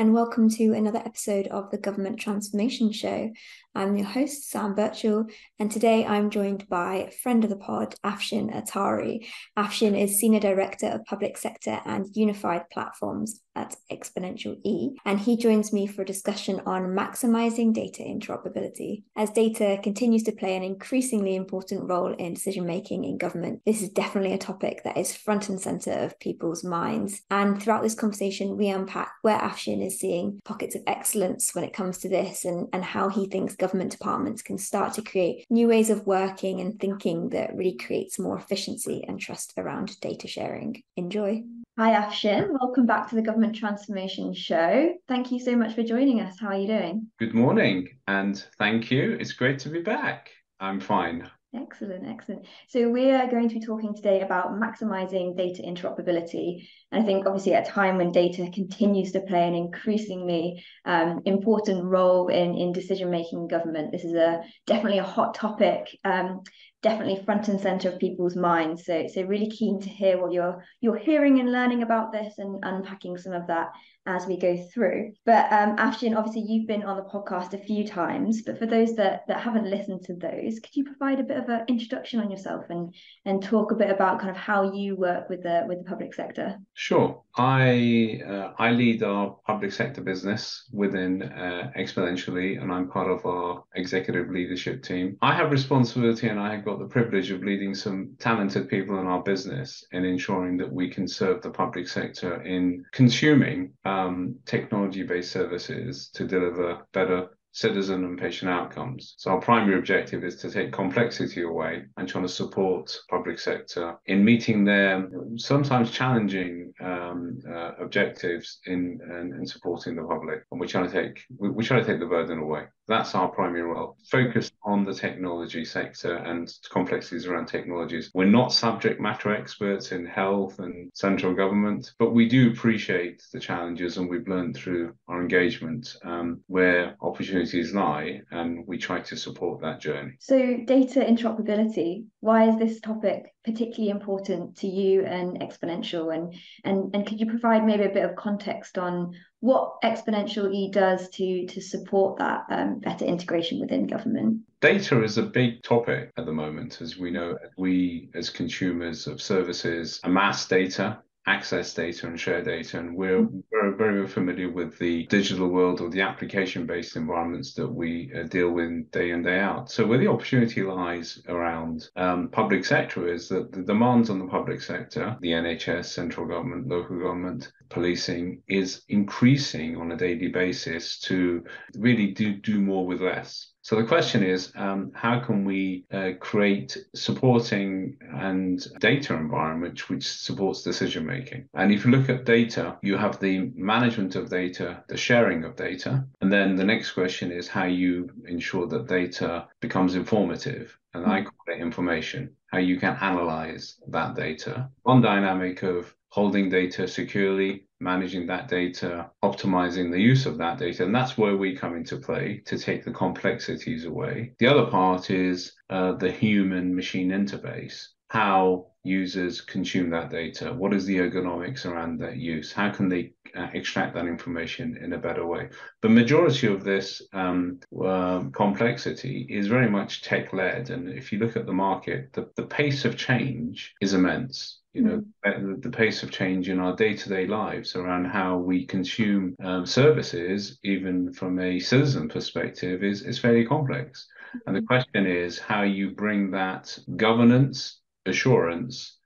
and welcome to another episode of the Government Transformation Show. I'm your host, Sam Birchall, and today I'm joined by a friend of the pod, Afshin Attari. Afshin is Senior Director of Public Sector and Unified Platforms at Exponential E, and he joins me for a discussion on maximizing data interoperability. As data continues to play an increasingly important role in decision making in government, this is definitely a topic that is front and center of people's minds. And throughout this conversation, we unpack where Afshin is seeing pockets of excellence when it comes to this and, and how he thinks government departments can start to create new ways of working and thinking that really creates more efficiency and trust around data sharing. Enjoy. Hi, Afshin. Welcome back to the Government Transformation Show. Thank you so much for joining us. How are you doing? Good morning, and thank you. It's great to be back. I'm fine. Excellent, excellent. So we are going to be talking today about maximizing data interoperability. And I think obviously at a time when data continues to play an increasingly um, important role in, in decision-making government, this is a definitely a hot topic, um, definitely front and center of people's minds. So so really keen to hear what you're you're hearing and learning about this and unpacking some of that as we go through. But um, Afshin, obviously you've been on the podcast a few times, but for those that that haven't listened to those, could you provide a bit of an introduction on yourself and and talk a bit about kind of how you work with the with the public sector? Sure. I uh, I lead our public sector business within uh, Exponential-e, and I'm part of our executive leadership team. I have responsibility, and I have got the privilege of leading some talented people in our business and ensuring that we can serve the public sector in consuming um, technology-based services to deliver better citizen and patient outcomes. So our primary objective is to take complexity away and trying to support public sector in meeting their sometimes challenging um, uh, objectives in, in, in supporting the public. And we're trying to take we're trying to take the burden away. That's our primary role. Focus on the technology sector and complexities around technologies. We're not subject matter experts in health and central government, but we do appreciate the challenges and we've learned through our engagement um, where opportunities lie and we try to support that journey. So, data interoperability, why is this topic particularly important to you and Exponential? And, and, and could you provide maybe a bit of context on what Exponential E does to to support that um, better integration within government. Data is a big topic at the moment, as we know. We, as consumers of services, amass data access data and share data. And we're, mm. we're very familiar with the digital world or the application based environments that we uh, deal with day in, day out. So, where the opportunity lies around um, public sector is that the demands on the public sector, the NHS, central government, local government, policing, is increasing on a daily basis to really do, do more with less. So the question is, um, how can we uh, create supporting and data environment which supports decision making? And if you look at data, you have the management of data, the sharing of data, and then the next question is how you ensure that data becomes informative. And I call it information, how you can analyze that data. One dynamic of holding data securely, managing that data, optimizing the use of that data. And that's where we come into play to take the complexities away. The other part is uh, the human machine interface, how users consume that data. What is the ergonomics around that use? How can they uh, extract that information in a better way? The majority of this um, uh, complexity is very much tech led. And if you look at the market, the, the pace of change is immense you know mm. the pace of change in our day-to-day lives around how we consume um, services even from a citizen perspective is, is fairly complex and the mm-hmm. question is how you bring that governance assurance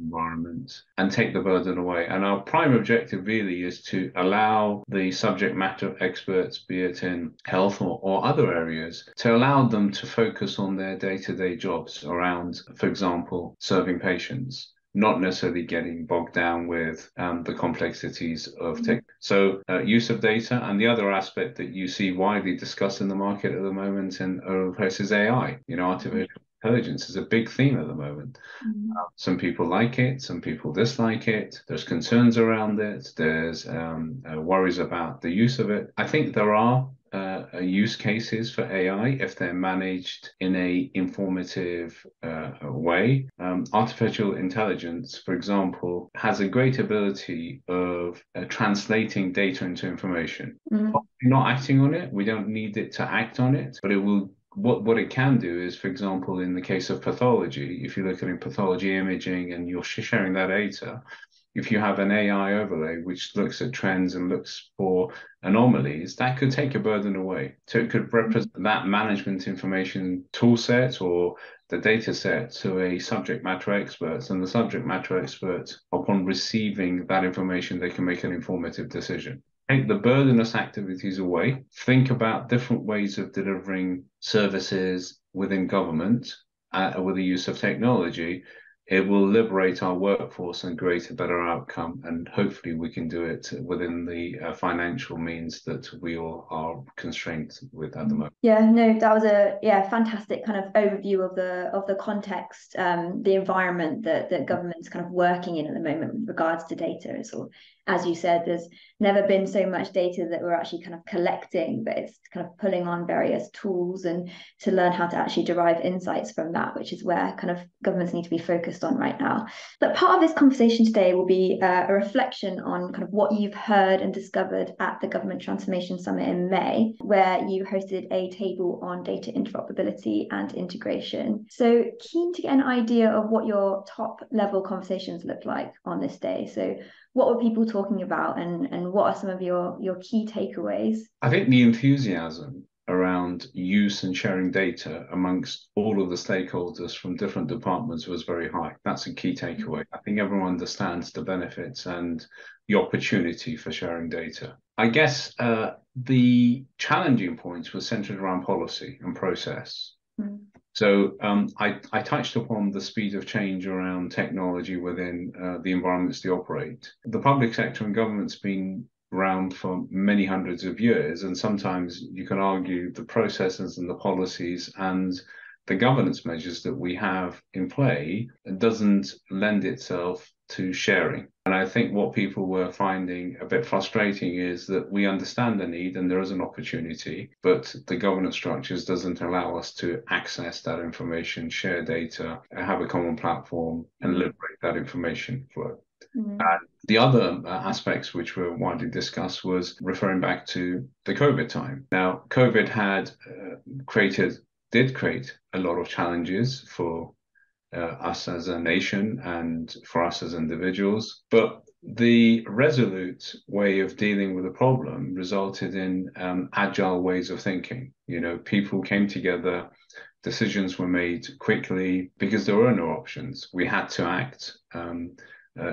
environment and take the burden away. And our prime objective really is to allow the subject matter experts, be it in health or, or other areas, to allow them to focus on their day to day jobs around, for example, serving patients not necessarily getting bogged down with um, the complexities of mm-hmm. tech. So, uh, use of data, and the other aspect that you see widely discussed in the market at the moment in uh, is AI. You know, artificial intelligence is a big theme at the moment. Mm-hmm. Uh, some people like it, some people dislike it. There's concerns around it. There's um, uh, worries about the use of it. I think there are uh, uh use cases for AI if they're managed in a informative uh, way. Um, artificial intelligence, for example, has a great ability of uh, translating data into information. Mm-hmm. Not acting on it, we don't need it to act on it, but it will what what it can do is, for example, in the case of pathology, if you're looking at pathology imaging and you're sharing that data, if you have an AI overlay which looks at trends and looks for anomalies, that could take a burden away. So it could mm-hmm. represent that management information tool set or the data set to a subject matter expert, and the subject matter expert, upon receiving that information, they can make an informative decision take the burdenless activities away, think about different ways of delivering services within government uh, with the use of technology, it will liberate our workforce and create a better outcome. And hopefully, we can do it within the uh, financial means that we all are constrained with at the moment. Yeah, no, that was a yeah fantastic kind of overview of the of the context, um, the environment that that government's kind of working in at the moment with regards to data. So, as you said, there's never been so much data that we're actually kind of collecting, but it's kind of pulling on various tools and to learn how to actually derive insights from that, which is where kind of governments need to be focused on right now. But part of this conversation today will be uh, a reflection on kind of what you've heard and discovered at the Government Transformation Summit in May, where you hosted a table on data interoperability and integration. So keen to get an idea of what your top level conversations look like on this day. So what were people talking about and and what are some of your your key takeaways i think the enthusiasm around use and sharing data amongst all of the stakeholders from different departments was very high. That's a key takeaway. I think everyone understands the benefits and the opportunity for sharing data. I guess uh, the challenging points were centered around policy and process. Mm. So um, I, I, touched upon the speed of change around technology within uh, the environments they operate. The public sector and government's been around for many hundreds of years, and sometimes you can argue the processes and the policies and the governance measures that we have in play doesn't lend itself to sharing. And I think what people were finding a bit frustrating is that we understand the need and there is an opportunity, but the governance structures doesn't allow us to access that information, share data, have a common platform, and liberate that information flow. Mm-hmm. And the other uh, aspects which were widely discussed was referring back to the COVID time. Now, COVID had uh, created, did create a lot of challenges for uh, us as a nation and for us as individuals. But the resolute way of dealing with the problem resulted in um, agile ways of thinking. You know, people came together, decisions were made quickly because there were no options. We had to act. Um,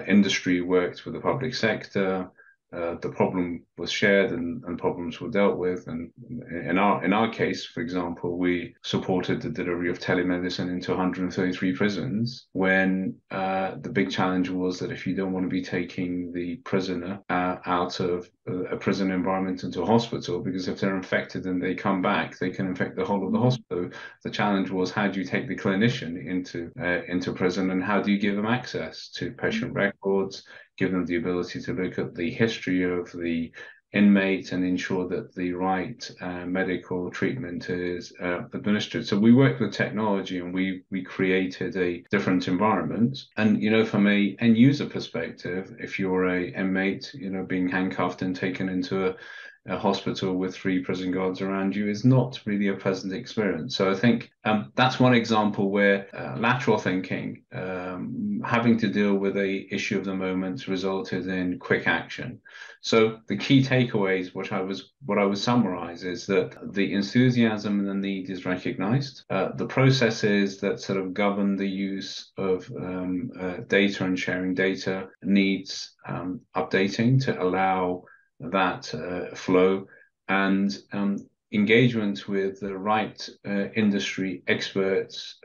industry worked with the public sector. Uh, the problem was shared and, and, problems were dealt with. And in our in our case, for example, we supported the delivery of telemedicine into 133 prisons. When uh, the big challenge was that if you don't want to be taking the prisoner uh, out of a prison environment into a hospital, because if they're infected and they come back, they can infect the whole of the hospital. The challenge was how do you take the clinician into uh, into prison and how do you give them access to patient records? give them the ability to look at the history of the inmate and ensure that the right uh, medical treatment is uh, administered. So we worked with technology and we we created a different environment. And you know, from a end user perspective, if you're a inmate, you know, being handcuffed and taken into a a hospital with three prison guards around you is not really a pleasant experience. So I think um, that's one example where uh, lateral thinking, um, having to deal with a issue of the moment, resulted in quick action. So the key takeaways, what I was what I would summarize, is that the enthusiasm and the need is recognized. Uh, the processes that sort of govern the use of um, uh, data and sharing data needs um, updating to allow that uh, flow and um, engagement with the right uh, industry experts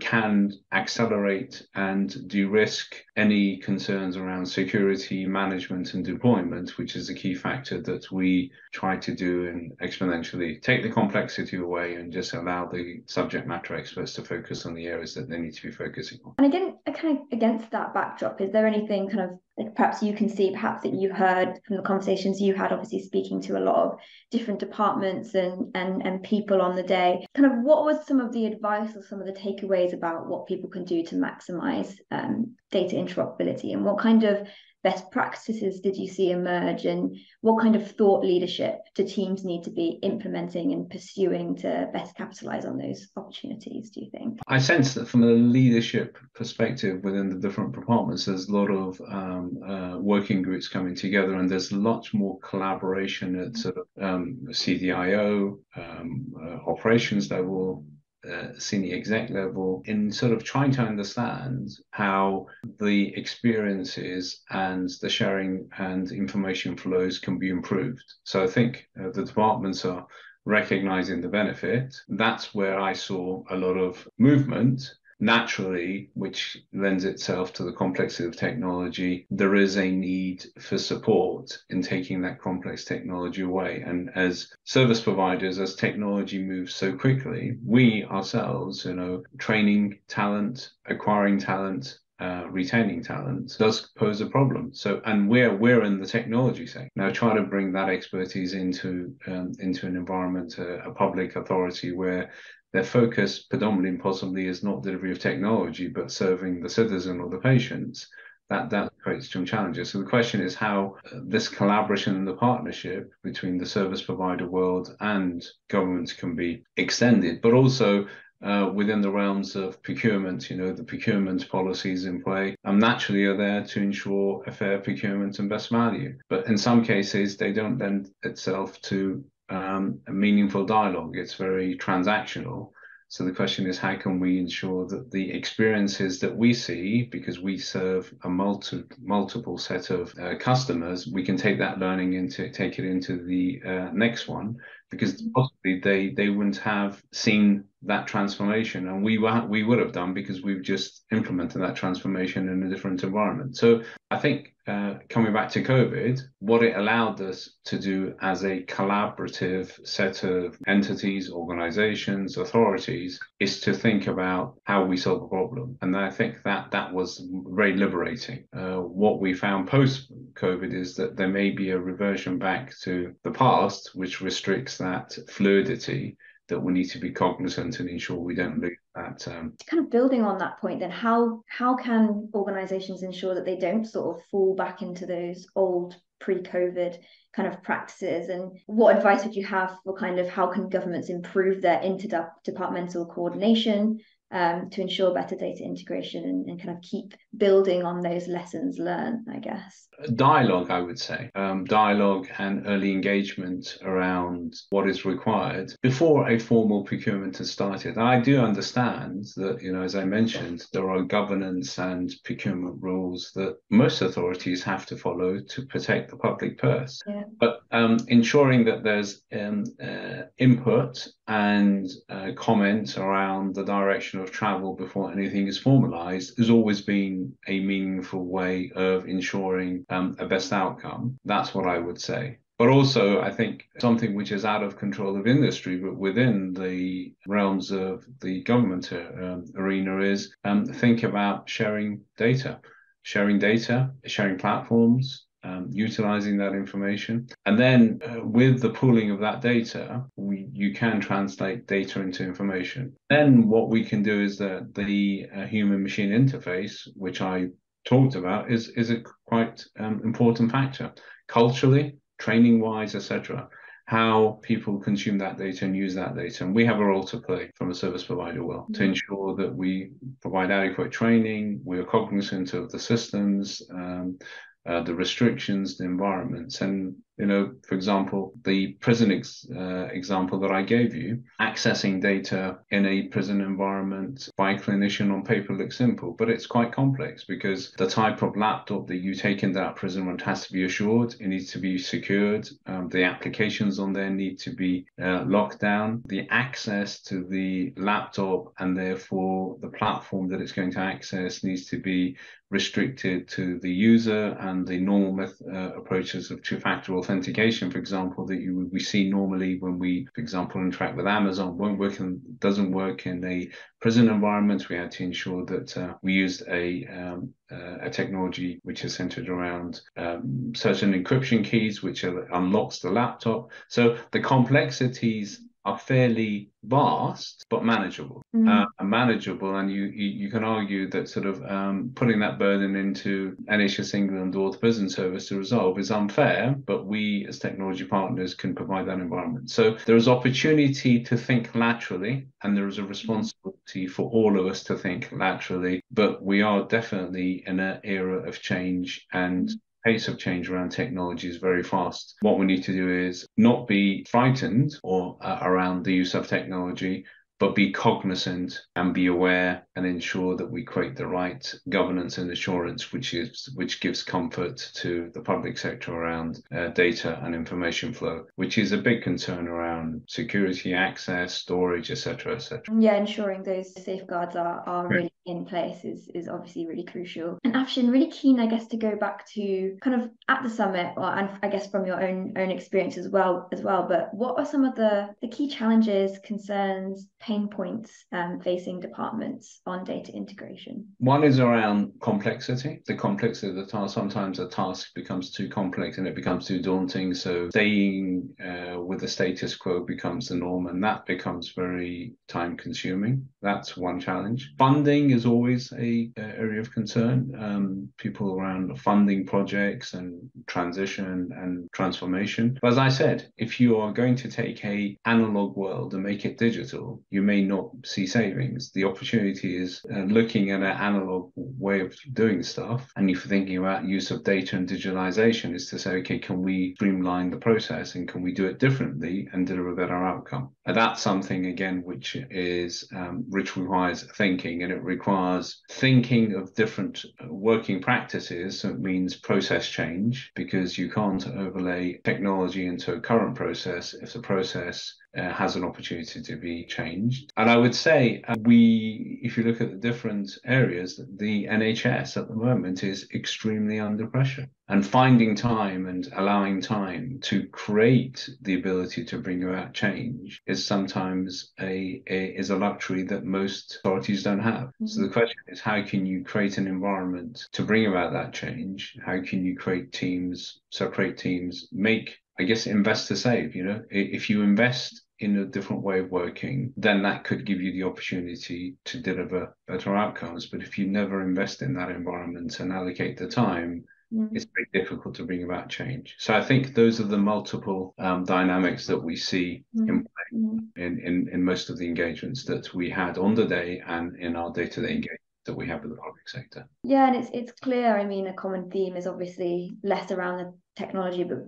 can accelerate and de-risk any concerns around security management and deployment, which is a key factor that we try to do and exponentially take the complexity away and just allow the subject matter experts to focus on the areas that they need to be focusing on. And again, kind of against that backdrop, is there anything kind of like perhaps you can see, perhaps that you heard from the conversations you had, obviously speaking to a lot of different departments and and and people on the day. Kind of what was some of the advice or some of the takeaways about what people can do to maximize um, data interoperability and what kind of best practices did you see emerge and what kind of thought leadership do teams need to be implementing and pursuing to best capitalize on those opportunities do you think? I sense that from a leadership perspective within the different departments there's a lot of um, uh, working groups coming together and there's lots more collaboration at sort of um, CDIO um, uh, operations level uh, senior exec level in sort of trying to understand how the experiences and the sharing and information flows can be improved. So I think uh, the departments are recognizing the benefit. That's where I saw a lot of movement naturally, which lends itself to the complexity of technology, there is a need for support in taking that complex technology away. And as service providers, as technology moves so quickly, we ourselves, you know, training talent, acquiring talent, uh, retaining talent does pose a problem. So, and we're we're in the technology sector now. Try to bring that expertise into um, into an environment, a, a public authority where their focus predominantly possibly is not delivery of technology, but serving the citizen or the patients, that, that creates some challenges. So the question is how uh, this collaboration and the partnership between the service provider world and governments can be extended, but also uh, within the realms of procurement, you know, the procurement policies in play and naturally are there to ensure a fair procurement and best value. But in some cases, they don't lend itself to um, a meaningful dialogue. It's very transactional. So the question is, how can we ensure that the experiences that we see, because we serve a multi, multiple set of uh, customers, we can take that learning into take it into the uh, next one, because mm-hmm. possibly they they wouldn't have seen that transformation, and we were we would have done because we've just implemented that transformation in a different environment. So I think uh, coming back to COVID, what it allowed us to do as a collaborative set of entities, organizations, authorities is to think about how we solve a problem. And I think that that was very liberating. Uh, what we found post COVID is that there may be a reversion back to the past, which restricts that fluidity that we need to be cognizant and ensure we don't lose that. Um... Kind of building on that point, then how how can organisations ensure that they don't sort of fall back into those old pre-COVID kind of practices, and what advice would you have for kind of how can governments improve their interdepartmental coordination um, to ensure better data integration and, and, kind of keep building on those lessons learned, I guess. Dialogue, I would say, um, dialogue and early engagement around what is required before a formal procurement has started. And I do understand that, you know, as I mentioned, there are governance and procurement rules that most authorities have to follow to protect the public purse. Yeah. But um, ensuring that there's um, uh, input and uh, comment around the direction of travel before anything is formalized has always been a meaningful way of ensuring um, a best outcome. That's what I would say. But also, I think something which is out of control of industry, but within the realms of the government uh, arena, is um, think about sharing data, sharing data, sharing platforms, um, utilizing that information. And then uh, with the pooling of that data, we, you can translate data into information. Then what we can do is that the uh, human machine interface, which I talked about, is, is a quite um, important factor culturally, training wise, etc. How people consume that data and use that data. And we have a role to play from a service provider well mm-hmm. to ensure that we provide adequate training, we are cognizant of the systems, um, uh, the restrictions, the environments, and You know, for example, the prison ex- uh, example that I gave you, accessing data in a prison environment by a clinician on paper looks simple, but it's quite complex because the type of laptop that you take into that prison has to be assured, it needs to be secured, um, the applications on there need to be uh, locked down, the access to the laptop and therefore the platform that it's going to access needs to be restricted to the user and the normal uh, approaches of two-factor authentication, for example, that you we see normally when we, for example, interact with Amazon, won't work and doesn't work in a prison environment. We had to ensure that uh, we used a um, uh, a technology which is centered around um, certain encryption keys, which unlocks the laptop. So the complexities are fairly vast but manageable mm. uh, manageable and you, you, you can argue that sort of um, putting that burden into NHS England or the prison service to resolve is unfair but we as technology partners can provide that environment so there is opportunity to think laterally and there is a responsibility for all of us to think laterally but we are definitely in an era of change and pace of change around technology is very fast. What we need to do is not be frightened or uh, around the use of technology, but be cognizant and be aware and ensure that we create the right governance and assurance, which is which gives comfort to the public sector around uh, data and information flow, which is a big concern around security, access, storage, etc., etc. Yeah, ensuring those safeguards are are really in place is is obviously really crucial. And Afshin, really keen, I guess, to go back to kind of at the summit, or and I guess from your own own experience as well as well. But what are some of the the key challenges, concerns, pain points um, facing departments on data integration? One is around complexity. The complexity of the task. Sometimes a task becomes too complex and it becomes too daunting. So staying uh, with the status quo becomes the norm, and that becomes very time consuming. That's one challenge. Funding is always a, a area of concern. Um, people around funding projects and transition and transformation. But as I said, if you are going to take a analog world and make it digital, you may not see savings. The opportunity is uh, looking at an analog way of doing stuff, and if you're thinking about use of data and digitalization, is to say, okay, can we streamline the process and can we do it differently and deliver a better outcome? And that's something again which is um, which requires thinking, and it requires thinking of different working practices. So it means process change because you can't overlay technology into a current process if the process uh, has an opportunity to be changed. And I would say uh, we, if you look at the different areas, the NHS at the moment is extremely under pressure. And finding time and allowing time to create the ability to bring about change is sometimes a, a is a luxury that most authorities don't have. Mm-hmm. So the question is, how can you create an environment to bring about that change? How can you create teams, separate teams, make I guess invest to save. You know, if you invest in a different way of working, then that could give you the opportunity to deliver better outcomes. But if you never invest in that environment and allocate the time, mm. it's very difficult to bring about change. So I think those are the multiple um, dynamics that we see mm. in, mm. in, in in most of the engagements that we had on the day and in our day to day engagement that we have with the public sector. Yeah, and it's it's clear. I mean, a common theme is obviously less around the technology but,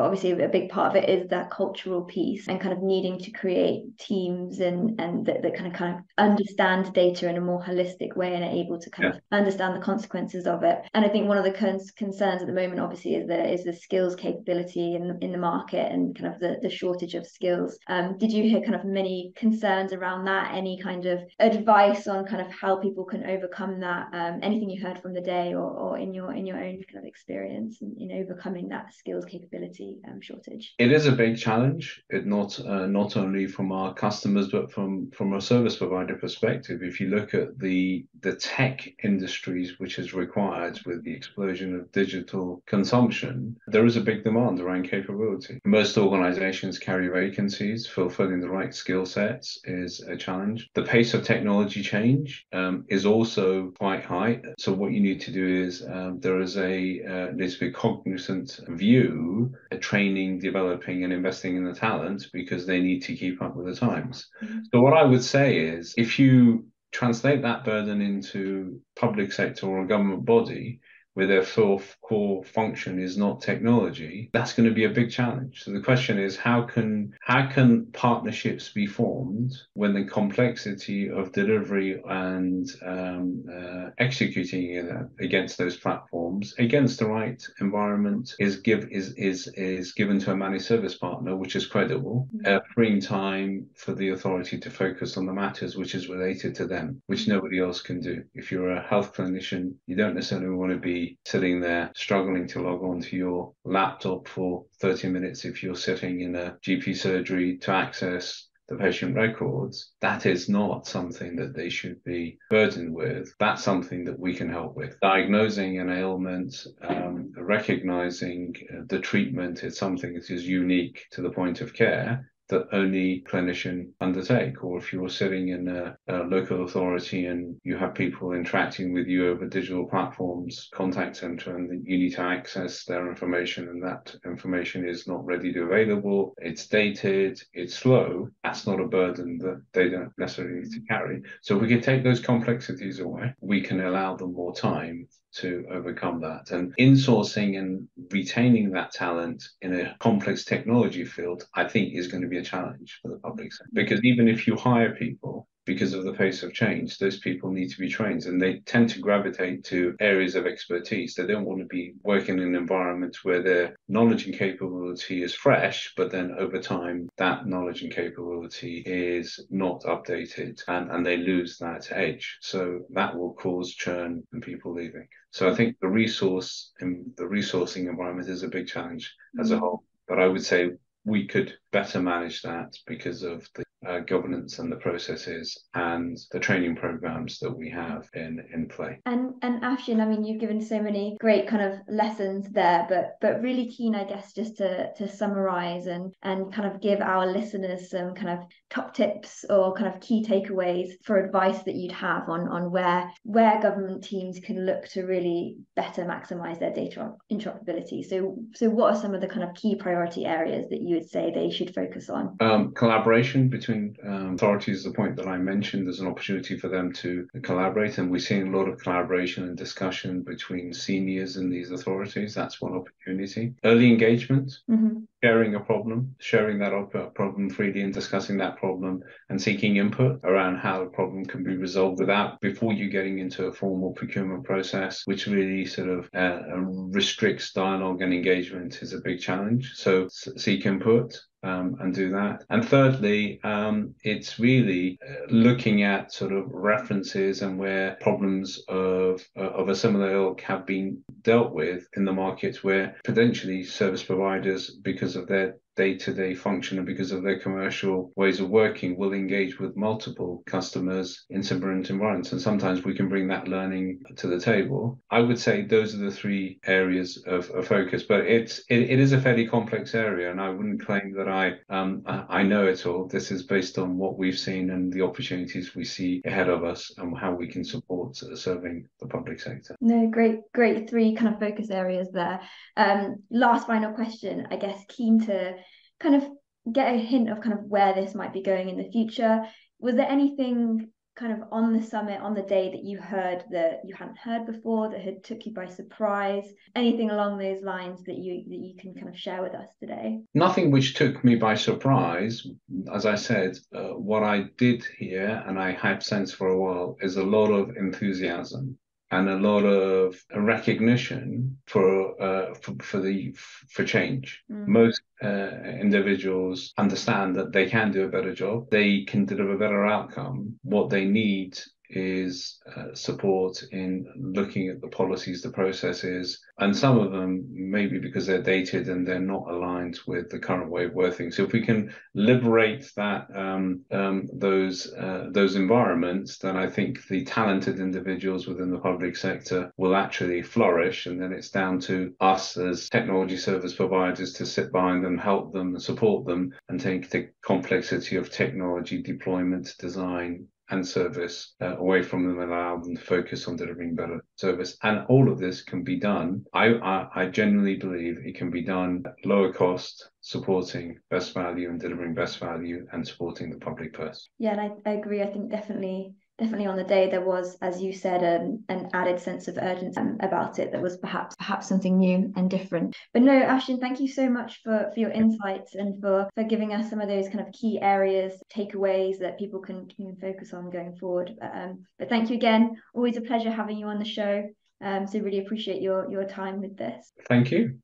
but obviously a big part of it is that cultural piece and kind of needing to create teams and and that, that kind of kind of understand data in a more holistic way and are able to kind yeah. of understand the consequences of it. And i think one of the cons- concerns at the moment obviously is the is the skills capability in, in the market and kind of the, the shortage of skills. Um, did you hear kind of many concerns around that? Any kind of advice on kind of how people can overcome that? Um, anything you heard from the day or, or in your in your own kind of experience in, in overcoming that skills capability um, shortage? It is a big challenge. It not uh, not only from our customers but from from a service provider perspective. If you look at the the tech industries which is required with the explosion of digital consumption, there is a big demand around capability. Most organizations carry vacancies. Fulfilling the right skill sets is a challenge. The pace of technology change um, is also quite high. So what you need to do is um, there is a uh, needs to be cognizant view training, developing, and investing in the talent because they need to keep up with the times. Mm-hmm. So, what I would say is if you translate that burden into public sector or a government body, their full core function is not technology, that's going to be a big challenge. So the question is, how can how can partnerships be formed when the complexity of delivery and um, uh, executing against those platforms against the right environment is give is is is given to a managed service partner, which is credible, uh, freeing time for the authority to focus on the matters which is related to them, which nobody else can do. If you're a health clinician, you don't necessarily want to be sitting there struggling to log on to your laptop for 30 minutes if you're sitting in a GP surgery to access the patient records, that is not something that they should be burdened with. That's something that we can help with. Diagnosing an ailment, um, recognizing the treatment is something that is unique to the point of care that only clinician undertake or if you're sitting in a, a, local authority and you have people interacting with you over digital platforms contact center and you need to access their information and that information is not readily available it's dated it's slow that's not a burden that they don't necessarily need to carry. So if we can take those complexities away. We can allow them more time to overcome that. And insourcing and retaining that talent in a complex technology field, I think, is going to be a challenge for the public sector. Because even if you hire people, because of the pace of change, those people need to be trained and they tend to gravitate to areas of expertise. They don't want to be working in an environment where their knowledge and capability is fresh, but then over time, that knowledge and capability is not updated and, and they lose that edge. So that will cause churn and people leaving. So I think the resource and the resourcing environment is a big challenge as a mm-hmm. whole. But I would say we could better manage that because of the uh, governance and the processes and the training programs that we have in in play. And and Afshin, I mean, you've given so many great kind of lessons there, but but really keen, I guess, just to to summarize and and kind of give our listeners some kind of top tips or kind of key takeaways for advice that you'd have on on where where government teams can look to really better maximize their data interoperability. So so what are some of the kind of key priority areas that you would say they should focus on? Um, collaboration between between um, authorities, the point that I mentioned, there's an opportunity for them to collaborate, and we're seeing a lot of collaboration and discussion between seniors and these authorities. That's one opportunity. Early engagement, mm-hmm. sharing a problem, sharing that op- problem freely, and discussing that problem, and seeking input around how the problem can be resolved without before you getting into a formal procurement process, which really sort of uh, restricts dialogue and engagement, is a big challenge. So seek input um, and do that. And thirdly, um, it's really uh, looking at sort of references and where problems of uh, of a similar ilk have been dealt with in the markets where potentially service providers, because of their day-to-day function and because of their commercial ways of working will engage with multiple customers in different environments and sometimes we can bring that learning to the table. I would say those are the three areas of, of focus but it's it, it is a fairly complex area and i wouldn't claim that i um i know it all. This is based on what we've seen and the opportunities we see ahead of us and how we can support serving the public sector. No great great three kind of focus areas there. Um last final question i guess keen to kind of get a hint of kind of where this might be going in the future. Was there anything kind of on the summit on the day that you heard that you hadn't heard before that had took you by surprise? Anything along those lines that you that you can kind of share with us today? Nothing which took me by surprise. As i said uh, what i did hear and i had sense for a while is a lot of enthusiasm and a lot of recognition for uh, for, for, the for change. Mm. Most uh, individuals understand that they can do a better job. They can deliver a better outcome. What they need is uh, support in looking at the policies, the processes, and some of them maybe because they're dated and they're not aligned with the current way of working. So if we can liberate that um, um, those uh, those environments, then I think the talented individuals within the public sector will actually flourish, and then it's down to us as technology service providers to sit behind them, help them, support them, and take the complexity of technology deployment, design, and service uh, away from them and allow them to focus on delivering better service. And all of this can be done. I, I, I genuinely believe it can be done at lower cost, supporting best value and delivering best value and supporting the public purse. Yeah, and I, I agree. I think definitely definitely on the day there was, as you said, um, an added sense of urgency about it that was perhaps perhaps something new and different. But no, Afshin, thank you so much for, for your insights and for, for giving us some of those kind of key areas, takeaways that people can, can focus on going forward. Um, but thank you again. Always a pleasure having you on the show. Um, so really appreciate your your time with this. Thank you.